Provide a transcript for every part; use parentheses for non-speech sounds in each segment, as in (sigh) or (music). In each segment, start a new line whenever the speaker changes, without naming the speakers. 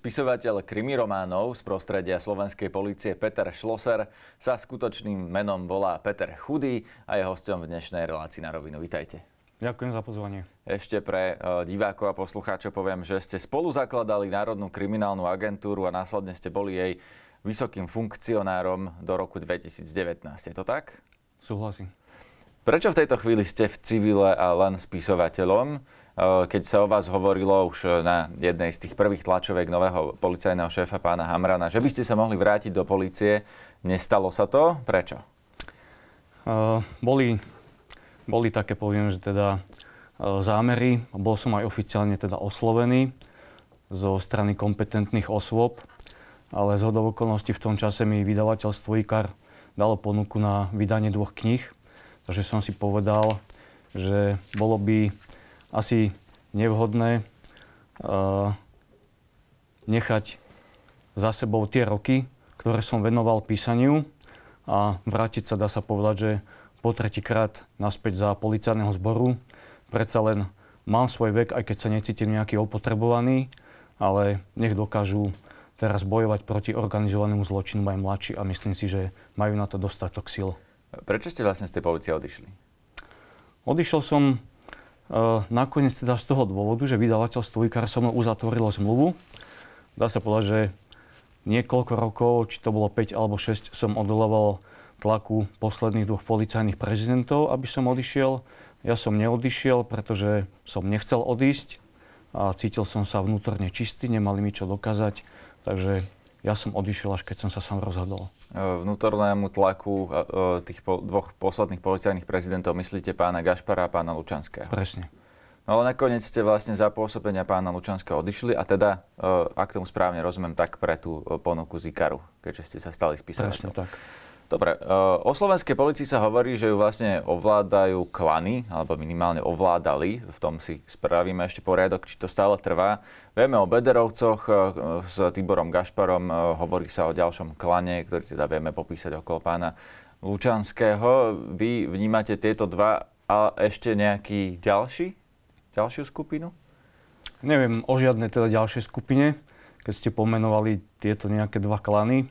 Spisovateľ krimirománov z prostredia slovenskej policie Peter Schlosser sa skutočným menom volá Peter Chudý a je hosťom v dnešnej relácii na rovinu. Vítajte.
Ďakujem za pozvanie.
Ešte pre e, divákov a poslucháčov poviem, že ste spolu zakladali Národnú kriminálnu agentúru a následne ste boli jej vysokým funkcionárom do roku 2019. Je to tak?
Súhlasím.
Prečo v tejto chvíli ste v civile a len spisovateľom? Keď sa o vás hovorilo už na jednej z tých prvých tlačoviek nového policajného šéfa pána Hamrana, že by ste sa mohli vrátiť do policie. Nestalo sa to? Prečo?
Uh, boli, boli také, poviem, že teda uh, zámery. Bol som aj oficiálne teda oslovený zo strany kompetentných osôb, ale z hodov okolností v tom čase mi vydavateľstvo IKAR dalo ponuku na vydanie dvoch kníh, takže som si povedal, že bolo by asi nevhodné uh, nechať za sebou tie roky, ktoré som venoval písaniu a vrátiť sa, dá sa povedať, že po tretíkrát naspäť za policajného zboru. Predsa len mám svoj vek, aj keď sa necítim nejaký opotrebovaný, ale nech dokážu teraz bojovať proti organizovanému zločinu aj mladší a myslím si, že majú na to dostatok síl.
Prečo ste vlastne z tej policie odišli?
Odišiel som nakoniec teda z toho dôvodu, že vydavateľstvo IKAR so mnou uzatvorilo zmluvu. Dá sa povedať, že niekoľko rokov, či to bolo 5 alebo 6, som odoleval tlaku posledných dvoch policajných prezidentov, aby som odišiel. Ja som neodišiel, pretože som nechcel odísť a cítil som sa vnútorne čistý, nemali mi čo dokázať, takže ja som odišiel, až keď som sa sám rozhodol.
E, vnútornému tlaku e, e, tých dvoch posledných policajných prezidentov myslíte pána Gašpara a pána Lučanského?
Presne.
No ale nakoniec ste vlastne za pôsobenia pána Lučanského odišli a teda, ak tomu správne rozumiem, tak pre tú ponuku z Ikaru, keďže ste sa stali spisovateľom.
Presne tak.
Dobre, o slovenskej policii sa hovorí, že ju vlastne ovládajú klany, alebo minimálne ovládali, v tom si spravíme ešte poriadok, či to stále trvá. Vieme o Bederovcoch s Tiborom Gašparom, hovorí sa o ďalšom klane, ktorý teda vieme popísať okolo pána Lučanského. Vy vnímate tieto dva a ešte nejaký ďalší, ďalšiu skupinu?
Neviem o žiadnej teda ďalšej skupine, keď ste pomenovali tieto nejaké dva klany.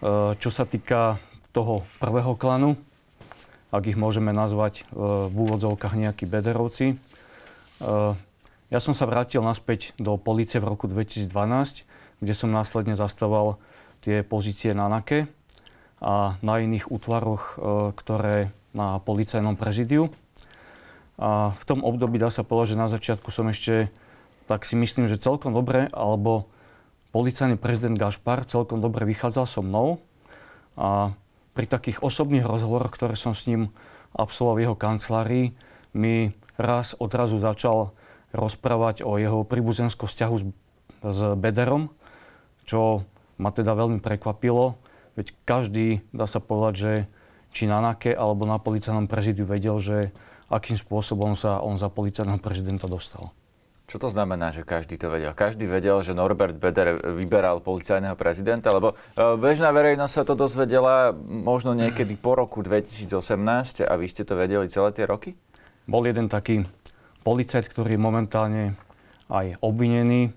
Eh, čo sa týka toho prvého klanu, ak ich môžeme nazvať eh, v úvodzovkách nejakí bederovci, eh, ja som sa vrátil naspäť do policie v roku 2012, kde som následne zastával tie pozície na NAKE a na iných útvaroch, ktoré na policajnom prezidiu. A v tom období dá sa povedať, že na začiatku som ešte, tak si myslím, že celkom dobre, alebo policajný prezident Gašpar celkom dobre vychádzal so mnou a pri takých osobných rozhovoroch, ktoré som s ním absolvoval v jeho kancelárii, mi raz odrazu začal rozprávať o jeho príbuzenskom vzťahu s, s Bederom, čo ma teda veľmi prekvapilo, veď každý, dá sa povedať, že či na NAKE alebo na policajnom prezidiu vedel, že akým spôsobom sa on za policajného prezidenta dostal.
Čo to znamená, že každý to vedel? Každý vedel, že Norbert Beder vyberal policajného prezidenta, lebo e, bežná verejnosť sa to dozvedela možno niekedy po roku 2018 a vy ste to vedeli celé tie roky?
Bol jeden taký policajt, ktorý je momentálne aj obvinený, e,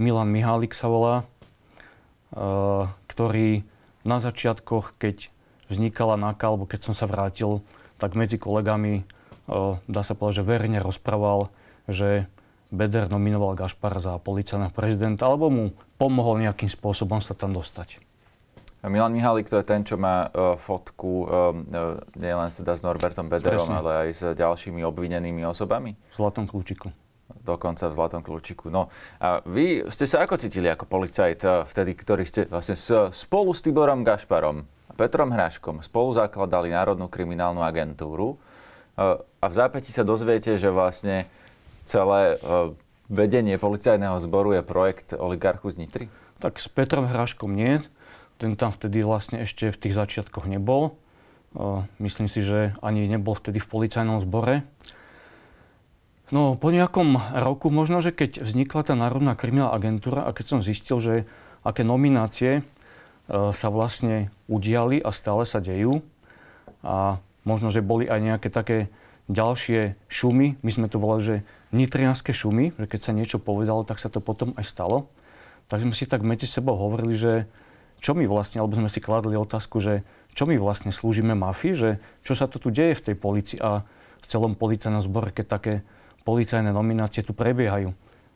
Milan Mihálik sa volá, e, ktorý na začiatkoch, keď vznikala NAKA, alebo keď som sa vrátil, tak medzi kolegami, dá sa povedať, že verejne rozprával, že Beder nominoval Gašpar za policajného prezidenta, alebo mu pomohol nejakým spôsobom sa tam dostať.
Milan Mihálik to je ten, čo má uh, fotku uh, uh, nielen teda s Norbertom Bederom, Presne. ale aj s ďalšími obvinenými osobami?
V Zlatom kľúčiku.
Dokonca v Zlatom kľúčiku. No a vy ste sa ako cítili ako policajt vtedy, ktorý ste vlastne s, spolu s Tiborom Gašparom a Petrom Hraškom spolu zakladali Národnú kriminálnu agentúru uh, a v zápäti sa dozviete, že vlastne celé e, vedenie policajného zboru je projekt oligarchu z Nitry?
Tak s Petrom Hraškom nie. Ten tam vtedy vlastne ešte v tých začiatkoch nebol. E, myslím si, že ani nebol vtedy v policajnom zbore. No, po nejakom roku, možno, že keď vznikla tá Národná kriminálna agentúra a keď som zistil, že aké nominácie e, sa vlastne udiali a stále sa dejú a možno, že boli aj nejaké také ďalšie šumy, my sme to volali, že nitrianské šumy, že keď sa niečo povedalo, tak sa to potom aj stalo, tak sme si tak medzi sebou hovorili, že čo my vlastne, alebo sme si kladli otázku, že čo my vlastne slúžime mafii, že čo sa to tu deje v tej policii a v celom policajnom zbore, keď také policajné nominácie tu prebiehajú.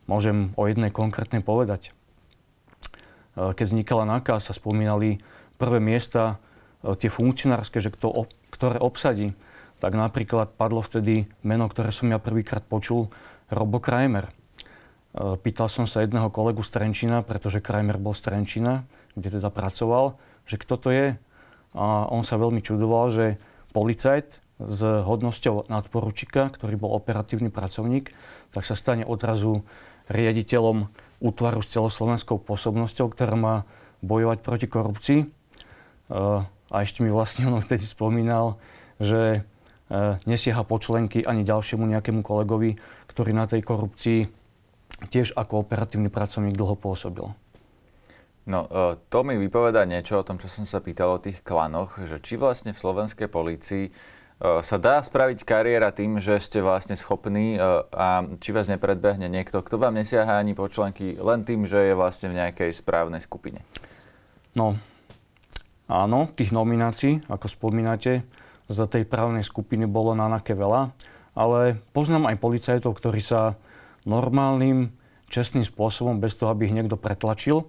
Môžem o jednej konkrétnej povedať. E, keď vznikala NAKA, sa spomínali prvé miesta, e, tie funkcionárske, že kto, ktoré obsadí, tak napríklad padlo vtedy meno, ktoré som ja prvýkrát počul, Robo Kramer. E, pýtal som sa jedného kolegu z Trenčina, pretože Kramer bol z Trenčina, kde teda pracoval, že kto to je. A on sa veľmi čudoval, že policajt s hodnosťou nadporučíka, ktorý bol operatívny pracovník, tak sa stane odrazu riaditeľom útvaru s celoslovenskou pôsobnosťou, ktorá má bojovať proti korupcii. A ešte mi vlastne (laughs) on vtedy spomínal, že e, nesieha počlenky ani ďalšiemu nejakému kolegovi, ktorý na tej korupcii tiež ako operatívny pracovník dlho pôsobil.
No, e, to mi vypoveda niečo o tom, čo som sa pýtal o tých klanoch, že či vlastne v slovenskej polícii e, sa dá spraviť kariéra tým, že ste vlastne schopní a či vás nepredbehne niekto, kto vám nesiaha ani počlenky len tým, že je vlastne v nejakej správnej skupine?
No, áno, tých nominácií, ako spomínate, za tej právnej skupiny bolo na naké veľa, ale poznám aj policajtov, ktorí sa normálnym, čestným spôsobom, bez toho, aby ich niekto pretlačil,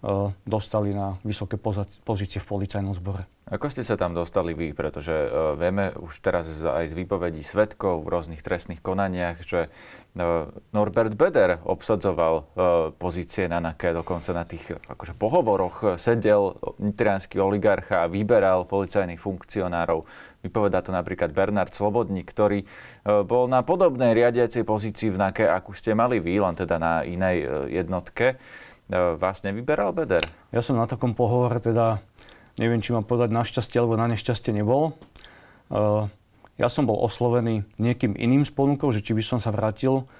E, dostali na vysoké pozície v policajnom zbore.
Ako ste sa tam dostali vy? Pretože uh, vieme už teraz aj z výpovedí svetkov v rôznych trestných konaniach, že uh, Norbert Beder obsadzoval pozície na NAKE, dokonca na tých akože, pohovoroch sedel nitrianský oligarcha a vyberal policajných funkcionárov. Vypovedá to napríklad Bernard Slobodník, ktorý uh, bol na podobnej riadiacej pozícii v NAKE, akú ste mali vy, len teda na inej uh, jednotke. E, vás nevyberal Beder?
Ja som na takom pohovore teda, neviem, či mám povedať našťastie alebo na nešťastie nebol. E, ja som bol oslovený niekým iným s ponukou, že či by som sa vrátil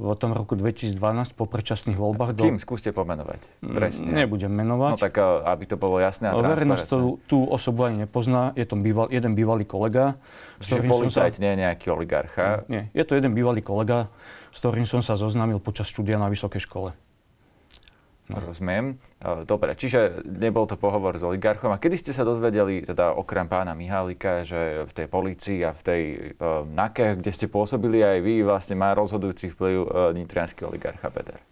v tom roku 2012 po predčasných voľbách.
Kým? Do... Skúste pomenovať.
Mm, Presne. Nebudem menovať.
No tak, aby to bolo jasné a
Verejnosť tú, tú osobu ani nepozná. Je to býval, jeden bývalý kolega.
Čiže policajt sa... nie je nejaký oligarcha?
Nie, je to jeden bývalý kolega, s ktorým som sa zoznámil počas štúdia na vysokej škole.
No. Rozumiem. Dobre, čiže nebol to pohovor s oligarchom. A kedy ste sa dozvedeli, teda okrem pána Mihálika, že v tej policii a v tej uh, NAKE, kde ste pôsobili aj vy, vlastne má rozhodujúci vplyv uh, nitrianský oligarcha Peter?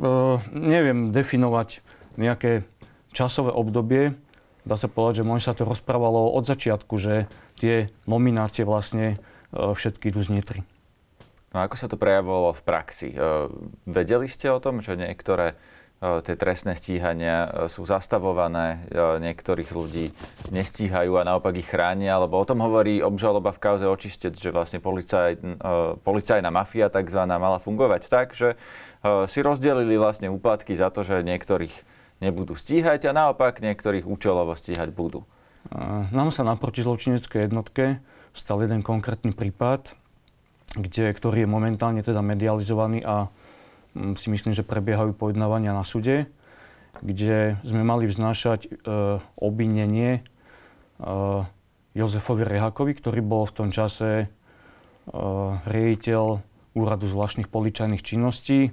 Uh, neviem definovať nejaké časové obdobie. Dá sa povedať, že možno sa to rozprávalo od začiatku, že tie nominácie vlastne všetky idú z.
No ako sa to prejavovalo v praxi? E, vedeli ste o tom, že niektoré e, tie trestné stíhania e, sú zastavované, niektorých ľudí nestíhajú a naopak ich chránia, lebo o tom hovorí obžaloba v kauze očistec, že vlastne policaj, policajná mafia takzvaná mala fungovať tak, že si rozdelili vlastne úplatky za to, že niektorých nebudú stíhať a naopak niektorých účelovo stíhať budú.
Nám sa na protizločineckej jednotke stal jeden konkrétny prípad, kde, ktorý je momentálne teda medializovaný a mm, si myslím, že prebiehajú pojednávania na súde, kde sme mali vznášať e, obvinenie e, Jozefovi Rehakovi, ktorý bol v tom čase e, riaditeľ Úradu zvláštnych poličajných činností.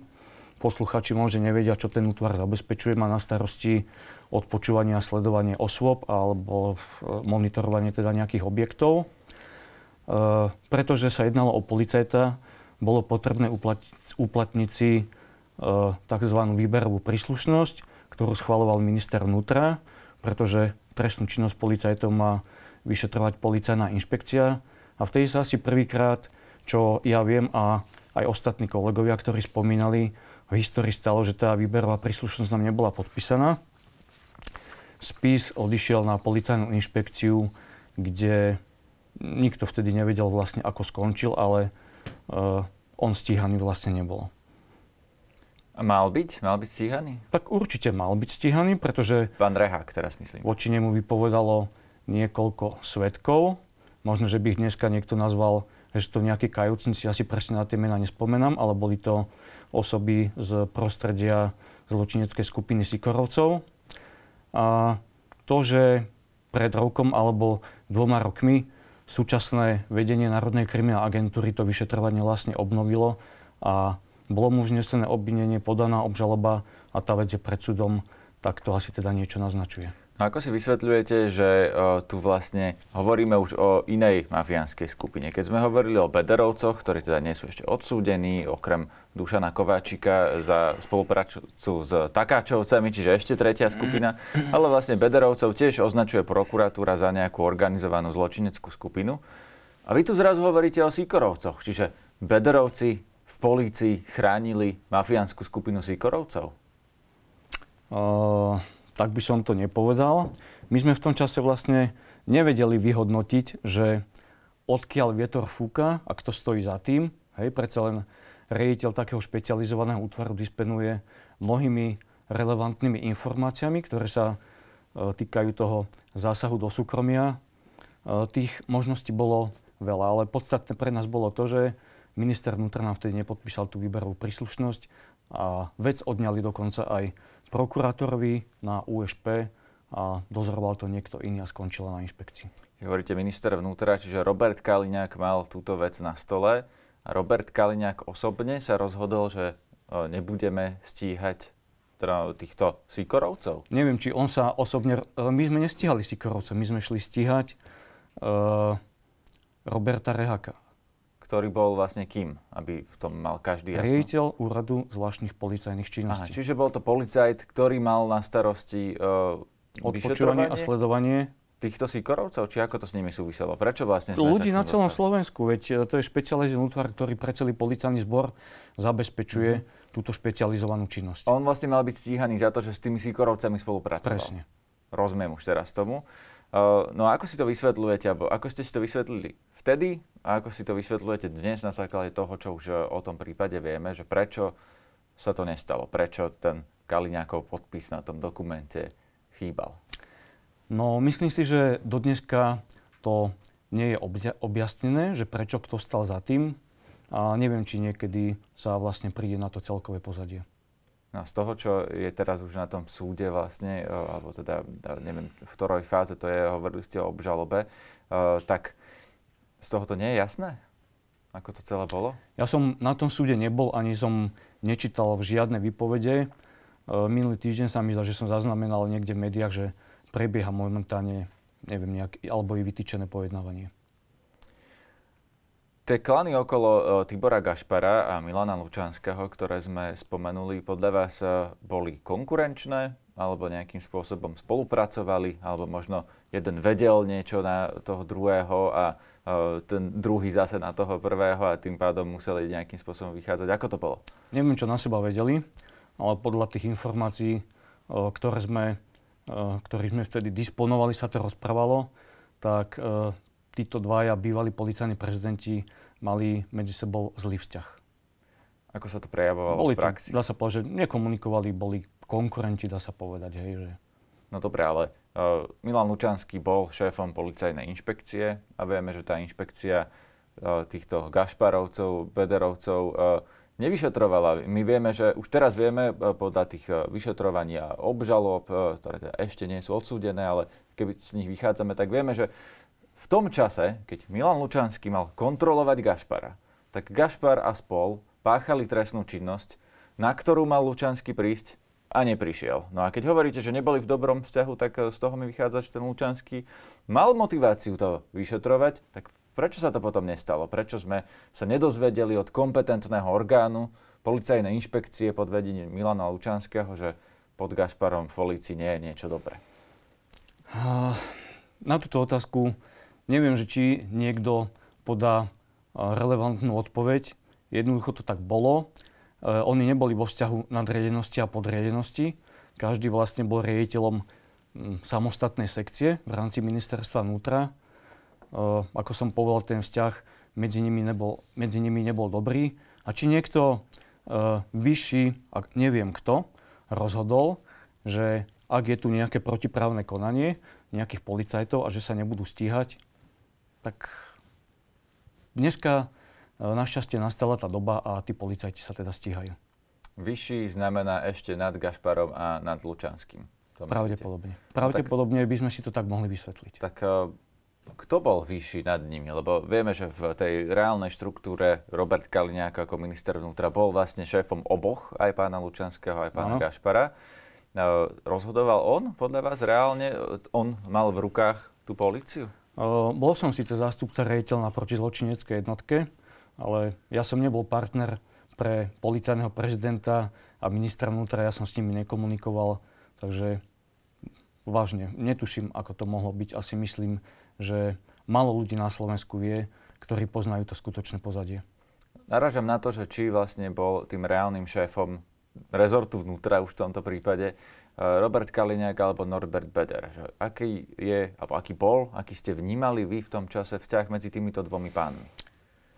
Posluchači možno nevedia, čo ten útvar zabezpečuje. Má na starosti odpočúvanie a sledovanie osôb alebo e, monitorovanie teda nejakých objektov. Eh, pretože sa jednalo o policajta, bolo potrebné uplatniť, uplatniť si eh, tzv. výberovú príslušnosť, ktorú schvaloval minister vnútra, pretože trestnú činnosť policajtov má vyšetrovať policajná inšpekcia. A vtedy sa asi prvýkrát, čo ja viem a aj ostatní kolegovia, ktorí spomínali, v histórii stalo, že tá výberová príslušnosť nám nebola podpísaná. Spis odišiel na policajnú inšpekciu, kde nikto vtedy nevedel vlastne, ako skončil, ale uh, on stíhaný vlastne nebol.
A mal byť? Mal byť stíhaný?
Tak určite mal byť stíhaný, pretože...
Pán Rehák teraz myslím.
Voči nemu vypovedalo niekoľko svetkov. Možno, že by ich dneska niekto nazval, že sú to nejakí kajúcnici, asi presne na tie mená nespomenám, ale boli to osoby z prostredia zločineckej skupiny Sikorovcov. A to, že pred rokom alebo dvoma rokmi súčasné vedenie Národnej kriminálnej agentúry to vyšetrovanie vlastne obnovilo a bolo mu vznesené obvinenie, podaná obžaloba a tá vec je pred súdom, tak to asi teda niečo naznačuje.
No ako si vysvetľujete, že uh, tu vlastne hovoríme už o inej mafiánskej skupine? Keď sme hovorili o Bederovcoch, ktorí teda nie sú ešte odsúdení, okrem Dušana Kováčika za spoluprácu s Takáčovcami, čiže ešte tretia skupina, ale vlastne Bederovcov tiež označuje prokuratúra za nejakú organizovanú zločineckú skupinu. A vy tu zrazu hovoríte o Sikorovcoch, čiže Bederovci v polícii chránili mafiánsku skupinu Sikorovcov?
Uh tak by som to nepovedal. My sme v tom čase vlastne nevedeli vyhodnotiť, že odkiaľ vietor fúka a kto stojí za tým. Hej, predsa len riaditeľ takého špecializovaného útvaru disponuje mnohými relevantnými informáciami, ktoré sa e, týkajú toho zásahu do súkromia. E, tých možností bolo veľa, ale podstatné pre nás bolo to, že minister vnútra nám vtedy nepodpísal tú výberovú príslušnosť a vec odňali dokonca aj prokurátorovi na USP a dozoroval to niekto iný a skončila na inšpekcii.
Hovoríte minister vnútra, čiže Robert Kaliňák mal túto vec na stole a Robert Kaliňák osobne sa rozhodol, že e, nebudeme stíhať teda týchto Sikorovcov?
Neviem, či on sa osobne... E, my sme nestíhali Sikorovcov, my sme šli stíhať uh, Roberta Rehaka
ktorý bol vlastne kým, aby v tom mal každý jasno?
Riaditeľ úradu zvláštnych policajných činností.
Aha, čiže bol to policajt, ktorý mal na starosti uh,
Odpočúvanie a sledovanie
týchto Sikorovcov? Či ako to s nimi súviselo? Prečo vlastne
Ľudí na celom dostali? Slovensku, veď e, to je špecializovaný útvar, ktorý pre celý policajný zbor zabezpečuje mm-hmm. túto špecializovanú činnosť.
On vlastne mal byť stíhaný za to, že s tými Sikorovcami spolupracoval.
Presne.
Rozumiem už teraz tomu. Uh, no a ako si to vysvetľujete, alebo ako ste si to vysvetlili vtedy a ako si to vysvetľujete dnes na základe toho, čo už e, o tom prípade vieme, že prečo sa to nestalo, prečo ten Kaliňákov podpis na tom dokumente chýbal?
No, myslím si, že do dneska to nie je objasnené, že prečo kto stal za tým a neviem, či niekedy sa vlastne príde na to celkové pozadie.
No z toho, čo je teraz už na tom súde vlastne, e, alebo teda neviem, v ktorej fáze to je, hovorili ste o obžalobe, e, tak z toho to nie je jasné? Ako to celé bolo?
Ja som na tom súde nebol, ani som nečítal žiadne výpovede. E, minulý týždeň sa mi zdá, že som zaznamenal niekde v médiách, že prebieha momentálne, neviem, nejak, alebo je vytýčené pojednávanie.
Tie klany okolo uh, Tibora Gašpara a Milana Lučanského, ktoré sme spomenuli, podľa vás uh, boli konkurenčné alebo nejakým spôsobom spolupracovali, alebo možno jeden vedel niečo na toho druhého a ten druhý zase na toho prvého a tým pádom museli nejakým spôsobom vychádzať. Ako to bolo?
Neviem, čo na seba vedeli, ale podľa tých informácií, uh, ktoré sme, uh, ktorých sme vtedy disponovali, sa to rozprávalo, tak títo dvaja bývalí policajní prezidenti mali medzi sebou zlý vzťah.
Ako sa to prejavovalo
boli
v praxi?
To, dá sa povedať, že nekomunikovali, boli konkurenti, dá sa povedať. Hej, že...
No dobre, ale Milan Lučanský bol šéfom policajnej inšpekcie a vieme, že tá inšpekcia uh, týchto Gašparovcov, Bederovcov uh, nevyšetrovala. My vieme, že už teraz vieme podľa tých vyšetrovaní a obžalob, ktoré teda ešte nie sú odsúdené, ale keby z nich vychádzame, tak vieme, že v tom čase, keď Milan Lučanský mal kontrolovať Gašpara, tak Gašpar a spol páchali trestnú činnosť, na ktorú mal Lučanský prísť a neprišiel. No a keď hovoríte, že neboli v dobrom vzťahu, tak z toho mi vychádza, že ten Lučanský mal motiváciu to vyšetrovať, tak prečo sa to potom nestalo? Prečo sme sa nedozvedeli od kompetentného orgánu policajnej inšpekcie pod vedením Milana Lučanského, že pod Gašparom v polícii nie je niečo dobré?
Na túto otázku Neviem, že či niekto podá relevantnú odpoveď. Jednoducho to tak bolo. E, oni neboli vo vzťahu nadriadenosti a podriadenosti. Každý vlastne bol riaditeľom samostatnej sekcie v rámci ministerstva vnútra. E, ako som povedal, ten vzťah medzi nimi nebol, medzi nimi nebol dobrý. A či niekto e, vyšší, ak neviem kto, rozhodol, že ak je tu nejaké protiprávne konanie nejakých policajtov a že sa nebudú stíhať, tak dneska našťastie nastala tá doba a tí policajti sa teda stíhajú.
Vyšší znamená ešte nad Gašparom a nad Lučanským.
Pravdepodobne. Pravdepodobne by sme si to tak mohli vysvetliť.
Tak uh, kto bol vyšší nad nimi? Lebo vieme, že v tej reálnej štruktúre Robert Kaliňák ako minister vnútra bol vlastne šéfom oboch, aj pána Lučanského, aj pána ano. Gašpara. Rozhodoval on podľa vás reálne? On mal v rukách tú policiu?
Bol som síce zástupca rejiteľ na protizločineckej jednotke, ale ja som nebol partner pre policajného prezidenta a ministra vnútra, ja som s nimi nekomunikoval, takže vážne, netuším, ako to mohlo byť. Asi myslím, že málo ľudí na Slovensku vie, ktorí poznajú to skutočné pozadie.
Naražam na to, že či vlastne bol tým reálnym šéfom rezortu vnútra už v tomto prípade eh, Robert Kaliňák alebo Norbert Beder. Že aký je, alebo aký bol, aký ste vnímali vy v tom čase vzťah medzi týmito dvomi pánmi?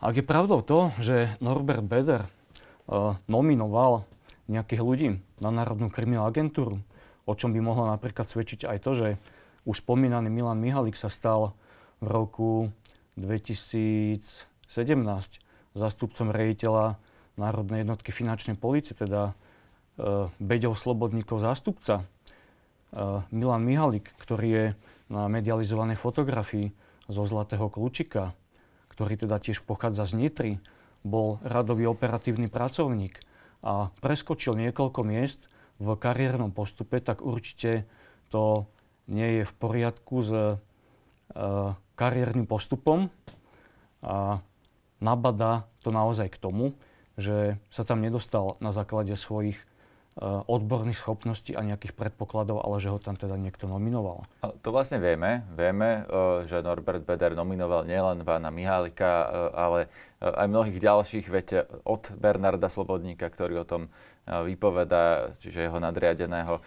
Ak je pravdou to, že Norbert Beder uh, nominoval nejakých ľudí na Národnú kriminálnu agentúru, o čom by mohlo napríklad svedčiť aj to, že už spomínaný Milan Mihalik sa stal v roku 2017 zástupcom rejiteľa Národnej jednotky finančnej policie, teda uh, Beďov Slobodníkov zástupca. Uh, Milan Mihalik, ktorý je na medializovanej fotografii zo Zlatého kľúčika, ktorý teda tiež pochádza z Nitry, bol radový operatívny pracovník a preskočil niekoľko miest v kariérnom postupe, tak určite to nie je v poriadku s uh, kariérnym postupom. A nabada to naozaj k tomu, že sa tam nedostal na základe svojich odborných schopností a nejakých predpokladov, ale že ho tam teda niekto nominoval.
To vlastne vieme. Vieme, uh, že Norbert Beder nominoval nielen pána Mihálika, uh, ale aj mnohých ďalších, veď od Bernarda Slobodníka, ktorý o tom vypoveda, čiže jeho nadriadeného,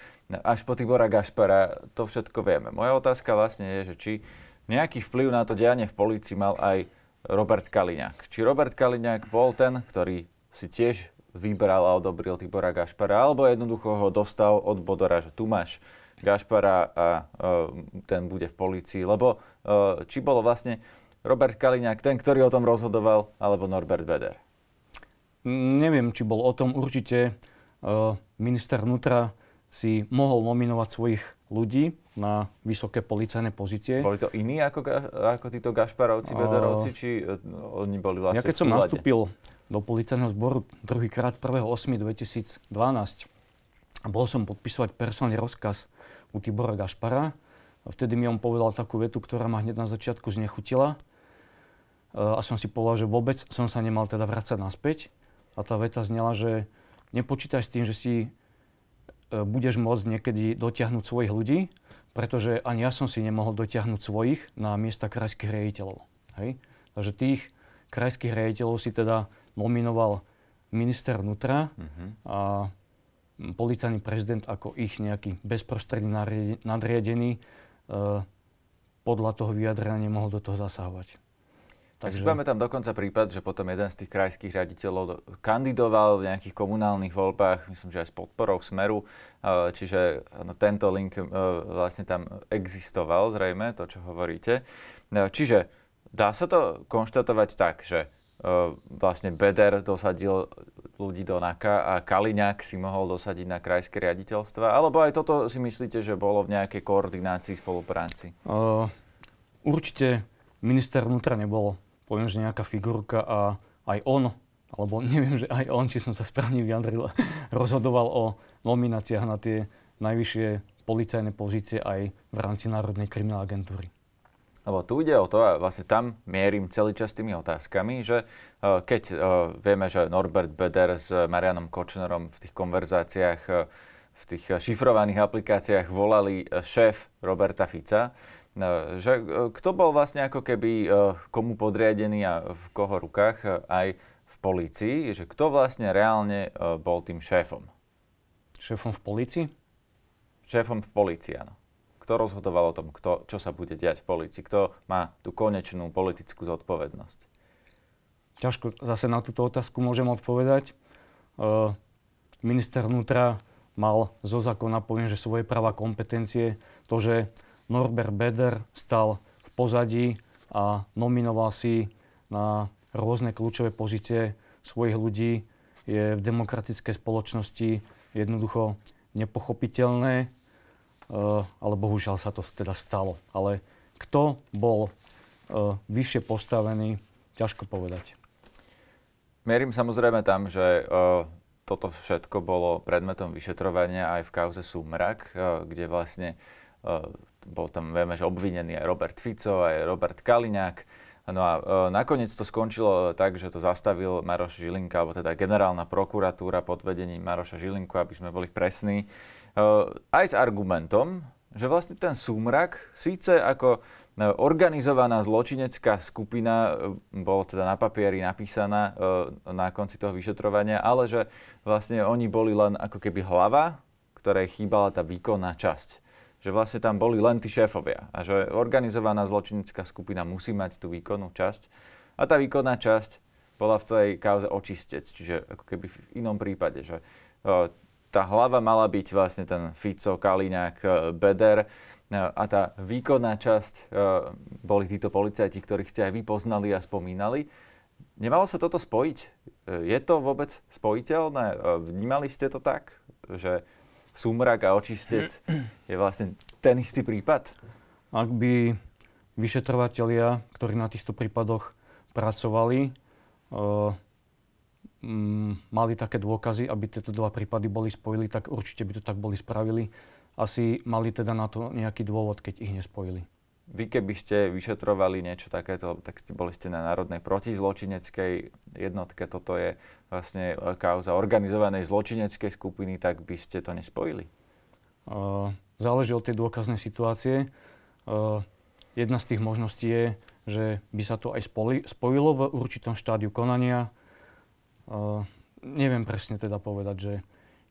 až po Tibora Gašpara, to všetko vieme. Moja otázka vlastne je, že či nejaký vplyv na to dianie v polícii mal aj Robert Kaliňák. Či Robert Kaliňák bol ten, ktorý si tiež vybral a odobril Tibora Gašpara, alebo jednoducho ho dostal od Bodora, že tu máš Gašpara a uh, ten bude v polícii. Lebo uh, či bolo vlastne Robert Kaliňák ten, ktorý o tom rozhodoval, alebo Norbert Beder?
Neviem, či bol o tom určite uh, minister vnútra si mohol nominovať svojich ľudí na vysoké policajné pozície.
Boli to iní ako, ako títo Gašparovci, Bederovci, či oni boli vlastne
Ja keď som nastúpil do policajného zboru druhýkrát 1.8.2012 a bol som podpisovať personálny rozkaz u Tibora Gašpara, vtedy mi on povedal takú vetu, ktorá ma hneď na začiatku znechutila. A som si povedal, že vôbec som sa nemal teda vrácať naspäť a tá veta znela, že nepočítaj s tým, že si e, budeš môcť niekedy dotiahnuť svojich ľudí, pretože ani ja som si nemohol dotiahnuť svojich na miesta krajských riaditeľov. Hej? Takže tých krajských riaditeľov si teda nominoval minister vnútra uh-huh. a policajný prezident ako ich nejaký bezprostredný nadriadený uh, podľa toho vyjadrenia nemohol do toho zasahovať.
Takže... Si tam dokonca prípad, že potom jeden z tých krajských riaditeľov kandidoval v nejakých komunálnych voľbách, myslím, že aj s podporou Smeru, e, čiže no, tento link e, vlastne tam existoval, zrejme, to, čo hovoríte. Čiže dá sa to konštatovať tak, že vlastne Beder dosadil ľudí do NAKA a Kaliňák si mohol dosadiť na krajské riaditeľstva? Alebo aj toto si myslíte, že bolo v nejakej koordinácii, spolupráci? Uh,
určite minister vnútra nebol poviem, že nejaká figurka a aj on, alebo (laughs) neviem, že aj on, či som sa správne vyjadril, (laughs) rozhodoval o nomináciách na tie najvyššie policajné pozície aj v rámci Národnej kriminálnej agentúry.
Lebo tu ide o to, a vlastne tam mierim celý čas tými otázkami, že uh, keď uh, vieme, že Norbert Beder s Marianom Kočnerom v tých konverzáciách, uh, v tých šifrovaných aplikáciách volali šéf Roberta Fica, že e, kto bol vlastne ako keby e, komu podriadený a v koho rukách e, aj v polícii, že kto vlastne reálne bol tým šéfom?
Šéfom v polícii?
Šéfom v polícii, áno. Kto rozhodoval o tom, kto, čo sa bude diať v polícii? Kto má tú konečnú politickú zodpovednosť?
Ťažko zase na túto otázku môžem odpovedať. minister vnútra mal zo zákona, poviem, že svoje práva kompetencie. To, že Norbert Beder stal v pozadí a nominoval si na rôzne kľúčové pozície svojich ľudí, je v demokratickej spoločnosti jednoducho nepochopiteľné, ale bohužiaľ sa to teda stalo. Ale kto bol vyššie postavení, ťažko povedať.
Mierim samozrejme tam, že toto všetko bolo predmetom vyšetrovania aj v kauze Sumrak, kde vlastne bol tam, vieme, že obvinený aj Robert Fico, aj Robert Kaliňák. No a e, nakoniec to skončilo tak, že to zastavil Maroš Žilinka, alebo teda generálna prokuratúra pod vedením Maroša Žilinku, aby sme boli presní, e, aj s argumentom, že vlastne ten súmrak, síce ako e, organizovaná zločinecká skupina, e, bolo teda na papieri napísaná e, na konci toho vyšetrovania, ale že vlastne oni boli len ako keby hlava, ktorej chýbala tá výkonná časť že vlastne tam boli len tí šéfovia a že organizovaná zločinecká skupina musí mať tú výkonnú časť a tá výkonná časť bola v tej kauze očistec, čiže ako keby v inom prípade, že o, tá hlava mala byť vlastne ten Fico, Kaliňák, e, Beder a tá výkonná časť o, e, boli títo policajti, ktorých ste aj vy poznali a spomínali. Nemalo sa toto spojiť? E, je to vôbec spojiteľné? Vnímali ste to tak, že súmrak a očistec je vlastne ten istý prípad?
Ak by vyšetrovateľia, ktorí na týchto prípadoch pracovali, uh, mali také dôkazy, aby tieto dva prípady boli spojili, tak určite by to tak boli spravili. Asi mali teda na to nejaký dôvod, keď ich nespojili.
Vy keby ste vyšetrovali niečo takéto, tak ste, boli ste na Národnej protizločineckej jednotke, toto je vlastne e, kauza organizovanej zločineckej skupiny, tak by ste to nespojili?
Uh, záleží od tej dôkaznej situácie. Uh, jedna z tých možností je, že by sa to aj spoli, spojilo v určitom štádiu konania. Uh, neviem presne teda povedať, že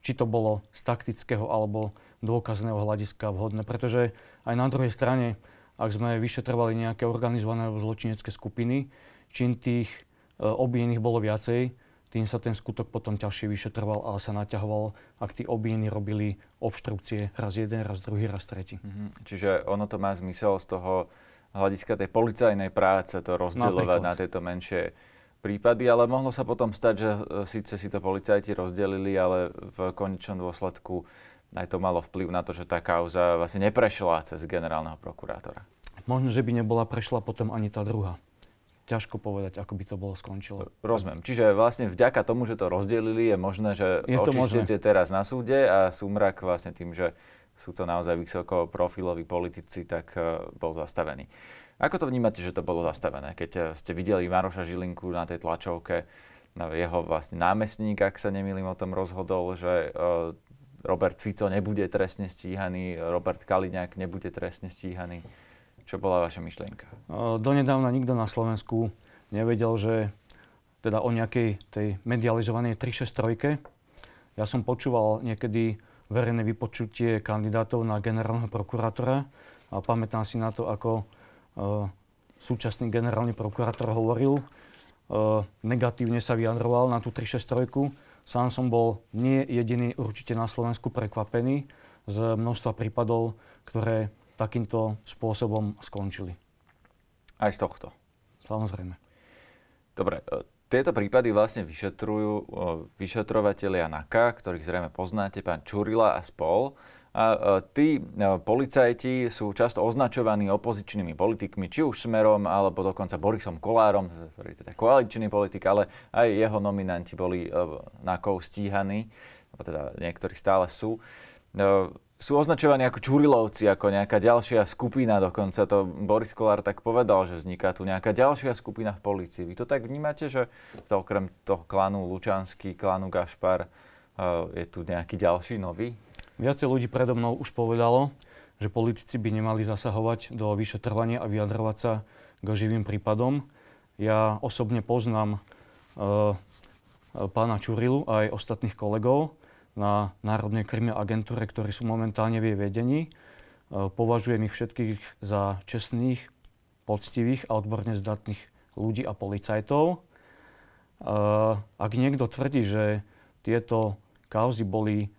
či to bolo z taktického alebo dôkazného hľadiska vhodné, pretože aj na druhej strane ak sme vyšetrovali nejaké organizované zločinecké skupiny, čím tých e, obvinených bolo viacej, tým sa ten skutok potom ťažšie vyšetroval a sa naťahoval, ak tí obvinení robili obštrukcie raz jeden, raz druhý, raz tretí. Mm-hmm.
Čiže ono to má zmysel z toho hľadiska tej policajnej práce to rozdielovať na tieto menšie prípady, ale mohlo sa potom stať, že e, síce si to policajti rozdelili, ale v konečnom dôsledku aj to malo vplyv na to, že tá kauza vlastne neprešla cez generálneho prokurátora.
Možno, že by nebola prešla potom ani tá druhá. Ťažko povedať, ako by to bolo skončilo.
Rozumiem. Čiže vlastne vďaka tomu, že to rozdelili, je možné, že očistíte teraz na súde a súmrak vlastne tým, že sú to naozaj vysoko profiloví politici, tak uh, bol zastavený. Ako to vnímate, že to bolo zastavené? Keď uh, ste videli Maroša Žilinku na tej tlačovke, jeho vlastne námestník, ak sa nemýlim, o tom rozhodol, že uh, Robert Fico nebude trestne stíhaný, Robert Kaliňák nebude trestne stíhaný. Čo bola vaša myšlienka?
Donedávna nikto na Slovensku nevedel, že teda o nejakej tej medializovanej 363. Ja som počúval niekedy verejné vypočutie kandidátov na generálneho prokurátora a pamätám si na to, ako uh, súčasný generálny prokurátor hovoril, uh, negatívne sa vyjadroval na tú 363 Sám som bol nie jediný určite na Slovensku prekvapený z množstva prípadov, ktoré takýmto spôsobom skončili.
Aj z tohto?
Samozrejme.
Dobre, e, tieto prípady vlastne vyšetrujú e, vyšetrovateľia NAKA, ktorých zrejme poznáte, pán Čurila a spol. A e, tí e, policajti sú často označovaní opozičnými politikmi, či už Smerom, alebo dokonca Borisom Kolárom, ktorý je teda koaličný politik, ale aj jeho nominanti boli e, na kou stíhaní, teda niektorí stále sú. Sú označovaní ako Čurilovci, ako nejaká ďalšia skupina, dokonca to Boris Kolár tak povedal, že vzniká tu nejaká ďalšia skupina v polícii. Vy to tak vnímate, že to okrem toho klanu Lučanský, klanu Gašpar, je tu nejaký ďalší nový?
Viacej ľudí predo mnou už povedalo, že politici by nemali zasahovať do vyšetrovania a vyjadrovať sa k živým prípadom. Ja osobne poznám uh, pána Čurilu a aj ostatných kolegov na Národnej krimi agentúre, ktorí sú momentálne v jej vedení. Uh, považujem ich všetkých za čestných, poctivých a odborne zdatných ľudí a policajtov. Uh, ak niekto tvrdí, že tieto kauzy boli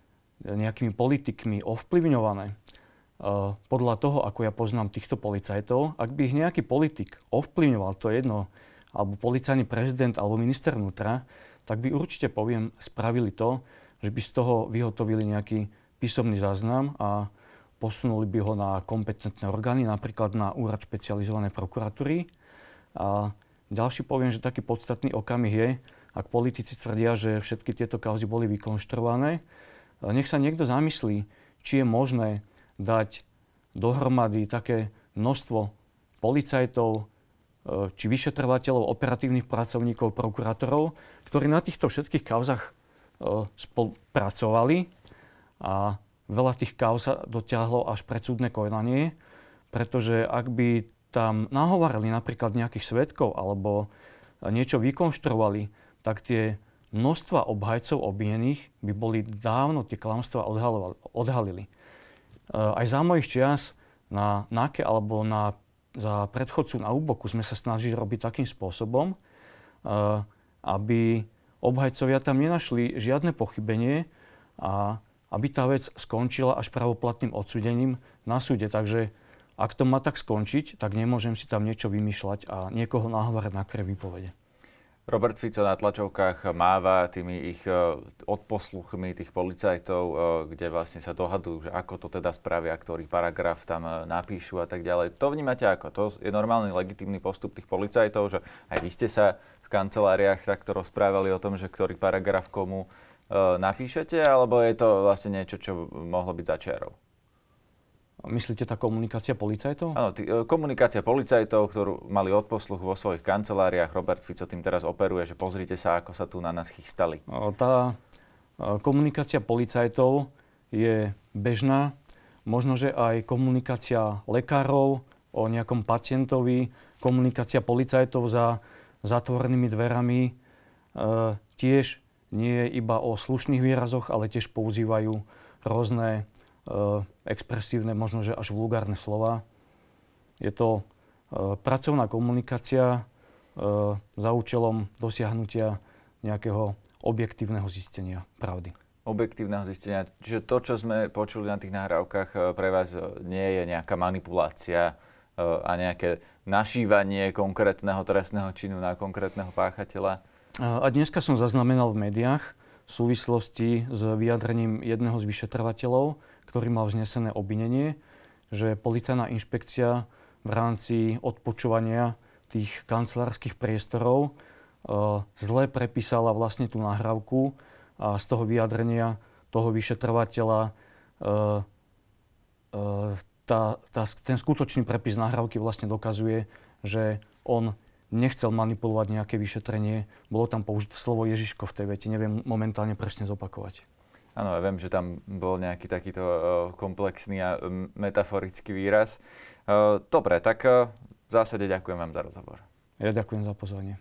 nejakými politikmi ovplyvňované, podľa toho, ako ja poznám týchto policajtov, ak by ich nejaký politik ovplyvňoval, to je jedno, alebo policajný prezident, alebo minister vnútra, tak by určite, poviem, spravili to, že by z toho vyhotovili nejaký písomný záznam a posunuli by ho na kompetentné orgány, napríklad na úrad špecializovanej prokuratúry. A ďalší poviem, že taký podstatný okamih je, ak politici tvrdia, že všetky tieto kauzy boli vykonštruované, nech sa niekto zamyslí, či je možné dať dohromady také množstvo policajtov, E, či vyšetrovateľov, operatívnych pracovníkov, prokurátorov, ktorí na týchto všetkých kauzach e, spolupracovali a veľa tých kauz sa dotiahlo až pred súdne konanie, pretože ak by tam nahovarili napríklad nejakých svetkov alebo niečo vykonštruovali, tak tie množstva obhajcov obvinených by boli dávno tie klamstvá odhalili. E, aj za mojich čias na NAKE alebo na za predchodcu na úboku sme sa snažili robiť takým spôsobom, eh, aby obhajcovia tam nenašli žiadne pochybenie a aby tá vec skončila až pravoplatným odsudením na súde. Takže ak to má tak skončiť, tak nemôžem si tam niečo vymýšľať a niekoho nahovárať na krv vypovede.
Robert Fico na tlačovkách máva tými ich e, odposluchmi tých policajtov, e, kde vlastne sa dohadujú, že ako to teda spravia, ktorý paragraf tam e, napíšu a tak ďalej. To vnímate ako? To je normálny legitímny postup tých policajtov, že aj vy ste sa v kanceláriách takto rozprávali o tom, že ktorý paragraf komu napíšete, alebo je to vlastne niečo, čo mohlo byť za čiarou?
Myslíte tá komunikácia policajtov?
Áno, tý, e, komunikácia policajtov, ktorú mali odposluch vo svojich kanceláriách. Robert Fico tým teraz operuje, že pozrite sa, ako sa tu na nás chystali.
Tá e, komunikácia policajtov je bežná. Možno, že aj komunikácia lekárov o nejakom pacientovi, komunikácia policajtov za zatvorenými dverami e, tiež nie je iba o slušných výrazoch, ale tiež používajú rôzne Eh, expresívne, možno že až vulgárne slova. Je to eh, pracovná komunikácia eh, za účelom dosiahnutia nejakého objektívneho zistenia pravdy.
Objektívneho zistenia. Čiže to, čo sme počuli na tých nahrávkach, pre vás nie je nejaká manipulácia a nejaké našívanie konkrétneho trestného činu na konkrétneho páchateľa?
A dneska som zaznamenal v médiách v súvislosti s vyjadrením jedného z vyšetrovateľov, ktorý mal vznesené obvinenie, že policajná inšpekcia v rámci odpočúvania tých kancelárskych priestorov e, zle prepísala vlastne tú nahrávku a z toho vyjadrenia toho vyšetrovateľa e, e, tá, tá, ten skutočný prepis nahrávky vlastne dokazuje, že on nechcel manipulovať nejaké vyšetrenie. Bolo tam použité slovo Ježiško v tej vete, neviem momentálne presne zopakovať.
Áno, ja viem, že tam bol nejaký takýto uh, komplexný a metaforický výraz. Uh, dobre, tak uh, v zásade ďakujem vám za rozhovor.
Ja ďakujem za pozvanie.